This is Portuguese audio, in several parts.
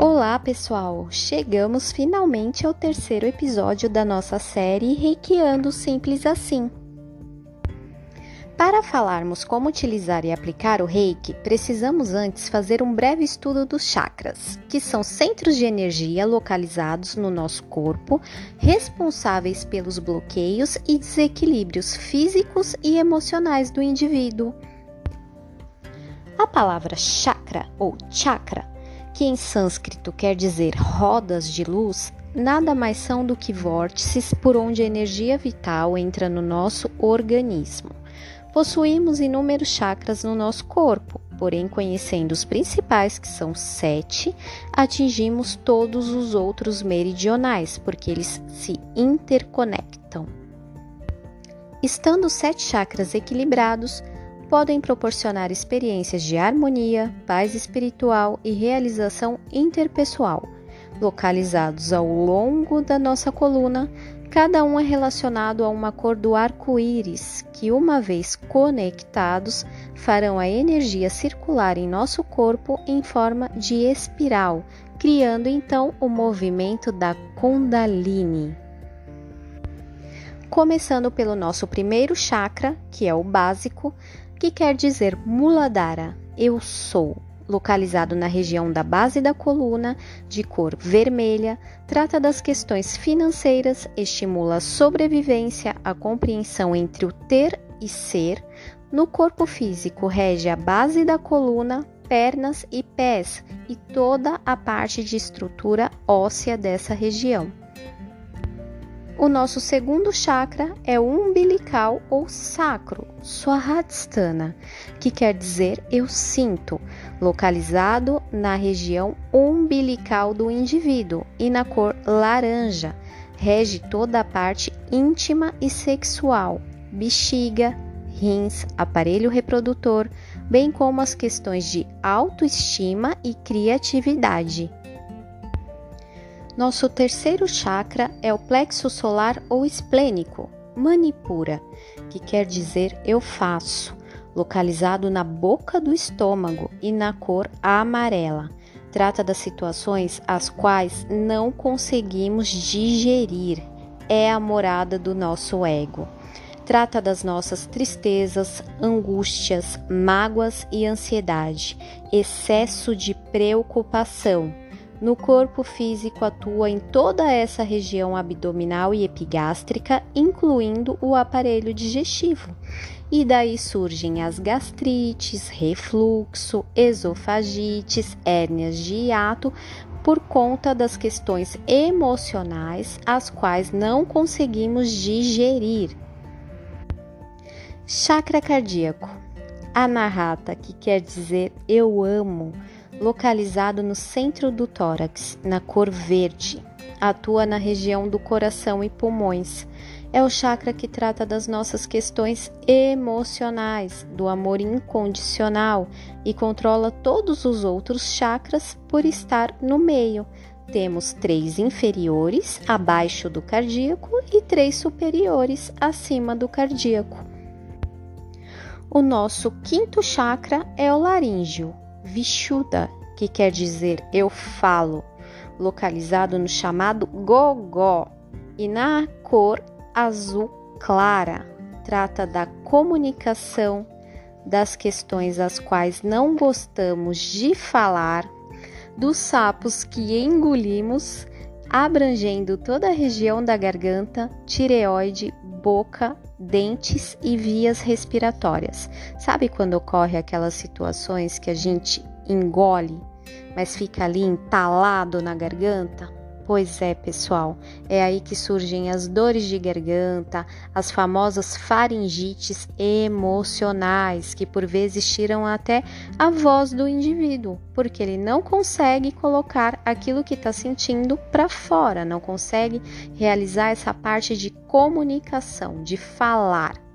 Olá, pessoal! Chegamos finalmente ao terceiro episódio da nossa série Reikiando Simples Assim. Para falarmos como utilizar e aplicar o Reiki, precisamos antes fazer um breve estudo dos chakras, que são centros de energia localizados no nosso corpo, responsáveis pelos bloqueios e desequilíbrios físicos e emocionais do indivíduo. A palavra chakra ou chakra que em sânscrito quer dizer rodas de luz, nada mais são do que vórtices por onde a energia vital entra no nosso organismo. Possuímos inúmeros chakras no nosso corpo, porém, conhecendo os principais, que são sete, atingimos todos os outros meridionais, porque eles se interconectam. Estando os sete chakras equilibrados, podem proporcionar experiências de harmonia, paz espiritual e realização interpessoal. Localizados ao longo da nossa coluna, cada um é relacionado a uma cor do arco-íris, que, uma vez conectados, farão a energia circular em nosso corpo em forma de espiral, criando então o movimento da Kundalini. Começando pelo nosso primeiro chakra, que é o básico, que quer dizer Muladhara, eu sou, localizado na região da base da coluna, de cor vermelha, trata das questões financeiras, estimula a sobrevivência, a compreensão entre o ter e ser. No corpo físico, rege a base da coluna, pernas e pés e toda a parte de estrutura óssea dessa região. O nosso segundo chakra é o umbilical ou sacro, Swaradhisthana, que quer dizer eu sinto, localizado na região umbilical do indivíduo e na cor laranja. Rege toda a parte íntima e sexual, bexiga, rins, aparelho reprodutor, bem como as questões de autoestima e criatividade. Nosso terceiro chakra é o plexo solar ou esplênico, Manipura, que quer dizer eu faço, localizado na boca do estômago e na cor amarela. Trata das situações as quais não conseguimos digerir. É a morada do nosso ego. Trata das nossas tristezas, angústias, mágoas e ansiedade, excesso de preocupação no corpo físico atua em toda essa região abdominal e epigástrica, incluindo o aparelho digestivo. E daí surgem as gastrites, refluxo, esofagites, hérnias de hiato, por conta das questões emocionais, as quais não conseguimos digerir. Chakra cardíaco. Anahata, que quer dizer eu amo localizado no centro do tórax, na cor verde. Atua na região do coração e pulmões. É o chakra que trata das nossas questões emocionais, do amor incondicional e controla todos os outros chakras por estar no meio. Temos três inferiores, abaixo do cardíaco, e três superiores, acima do cardíaco. O nosso quinto chakra é o laríngeo, Vishuddha, que quer dizer eu falo, localizado no chamado gogó e na cor azul clara. Trata da comunicação, das questões às quais não gostamos de falar, dos sapos que engolimos, abrangendo toda a região da garganta, tireoide, boca, dentes e vias respiratórias. Sabe quando ocorre aquelas situações que a gente engole, mas fica ali entalado na garganta? Pois é, pessoal, é aí que surgem as dores de garganta, as famosas faringites emocionais, que por vezes tiram até a voz do indivíduo, porque ele não consegue colocar aquilo que está sentindo para fora, não consegue realizar essa parte de comunicação, de falar.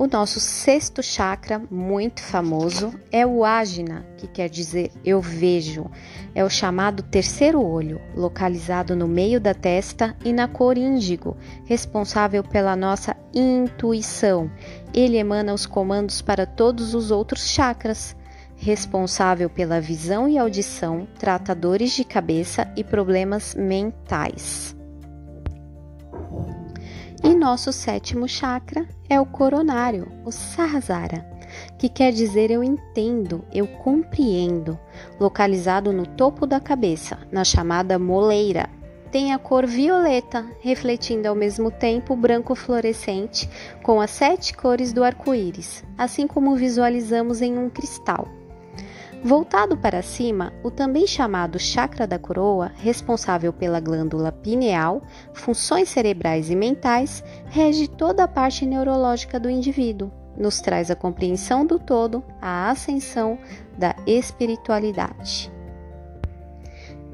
O nosso sexto chakra, muito famoso, é o Ajna, que quer dizer eu vejo. É o chamado terceiro olho, localizado no meio da testa e na cor índigo, responsável pela nossa intuição. Ele emana os comandos para todos os outros chakras responsável pela visão e audição, trata dores de cabeça e problemas mentais. E nosso sétimo chakra é o coronário, o Sahasrara, que quer dizer eu entendo, eu compreendo, localizado no topo da cabeça, na chamada moleira. Tem a cor violeta, refletindo ao mesmo tempo o branco fluorescente com as sete cores do arco-íris, assim como visualizamos em um cristal. Voltado para cima, o também chamado chakra da coroa, responsável pela glândula pineal, funções cerebrais e mentais, rege toda a parte neurológica do indivíduo, nos traz a compreensão do todo, a ascensão da espiritualidade.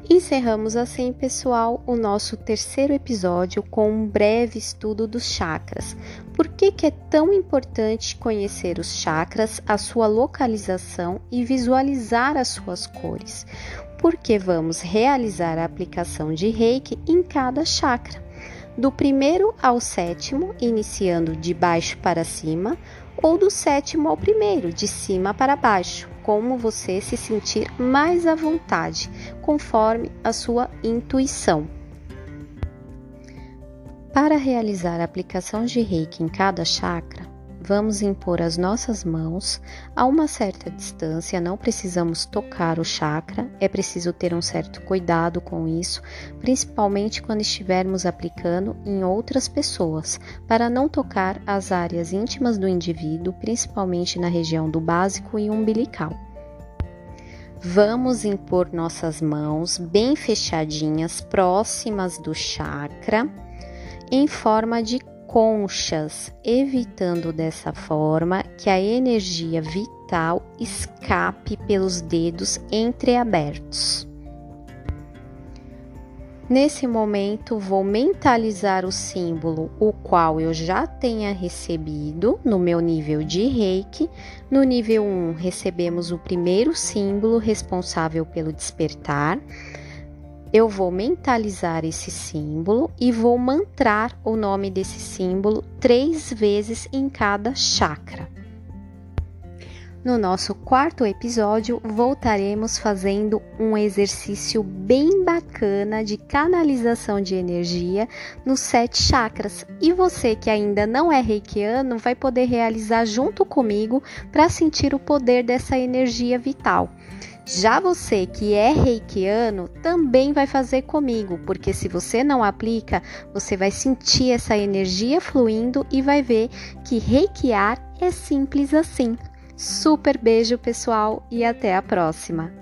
Encerramos assim, pessoal, o nosso terceiro episódio com um breve estudo dos chakras. Por que, que é tão importante conhecer os chakras, a sua localização e visualizar as suas cores? Porque vamos realizar a aplicação de reiki em cada chakra, do primeiro ao sétimo, iniciando de baixo para cima, ou do sétimo ao primeiro, de cima para baixo como você se sentir mais à vontade, conforme a sua intuição. Para realizar a aplicação de reiki em cada chakra, vamos impor as nossas mãos a uma certa distância, não precisamos tocar o chakra, é preciso ter um certo cuidado com isso, principalmente quando estivermos aplicando em outras pessoas, para não tocar as áreas íntimas do indivíduo, principalmente na região do básico e umbilical. Vamos impor nossas mãos bem fechadinhas, próximas do chakra, em forma de conchas, evitando dessa forma que a energia vital escape pelos dedos entreabertos. Nesse momento, vou mentalizar o símbolo, o qual eu já tenha recebido no meu nível de reiki. No nível 1, recebemos o primeiro símbolo responsável pelo despertar. Eu vou mentalizar esse símbolo e vou mantrar o nome desse símbolo três vezes em cada chakra. No nosso quarto episódio, voltaremos fazendo um exercício bem bacana de canalização de energia nos sete chakras. E você que ainda não é reikiano vai poder realizar junto comigo para sentir o poder dessa energia vital. Já você que é reikiano também vai fazer comigo, porque se você não aplica, você vai sentir essa energia fluindo e vai ver que reikiar é simples assim. Super beijo, pessoal, e até a próxima!